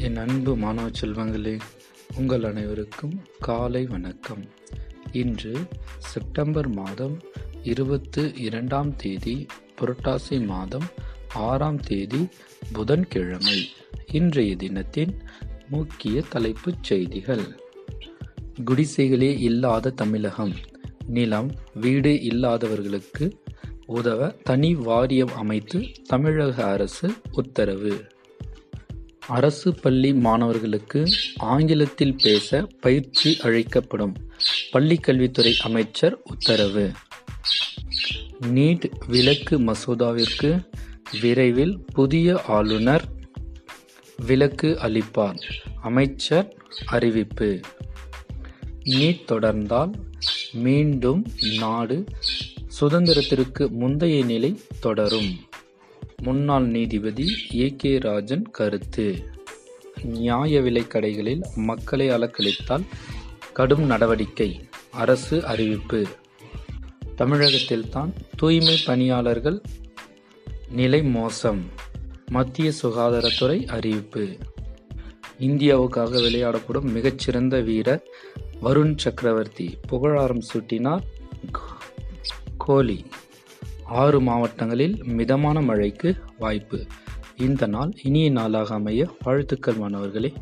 என் அன்பு மாணவ செல்வங்களே உங்கள் அனைவருக்கும் காலை வணக்கம். இன்று செப்டம்பர் மாதம் இருபத்து இரண்டாம் தேதி புரட்டாசி மாதம் ஆறாம் தேதி புதன்கிழமை. இன்றைய தினத்தின் முக்கிய தலைப்புச் செய்திகள். குடிசைகளே இல்லாத தமிழகம். நிலம் வீடு இல்லாதவர்களுக்கு உதவ தனி வாரியம் அமைத்து தமிழக அரசு உத்தரவு. அரசு பள்ளி மாணவர்களுக்கு ஆங்கிலத்தில் பேச பயிற்சி அளிக்கப்படும் பள்ளிக்கல்வித்துறை அமைச்சர் உத்தரவு. நீட் விலக்கு மசோதாவிற்கு விரைவில் புதிய ஆளுநர் விலக்கு அளிப்பார் அமைச்சர் அறிவிப்பு. நீட் தொடர்ந்தால் மீண்டும் நாடு சுதந்திரத்திற்கு முந்தைய நிலை தொடரும். முன்னாள் நீதிபதி ஏ கே ராஜன் கருத்து. நியாய விலைக் கடைகளில் மக்களை அலக்களித்தால் கடும் நடவடிக்கை அரசு அறிவிப்பு. தமிழகத்தில்தான் தூய்மை பணியாளர்கள் நிலை மோசம் மத்திய சுகாதாரத்துறை அறிவிப்பு. இந்தியாவுக்காக விளையாடப்படும் மிகச்சிறந்த வீரர் வருண் சக்கரவர்த்தி புகழாரம் சூட்டினார் கோலி. ஆறு மாவட்டங்களில் மிதமான மழைக்கு வாய்ப்பு. இந்த நாள் இனிய நாளாக அமைய வாழ்த்துக்கள் மாணவர்களே.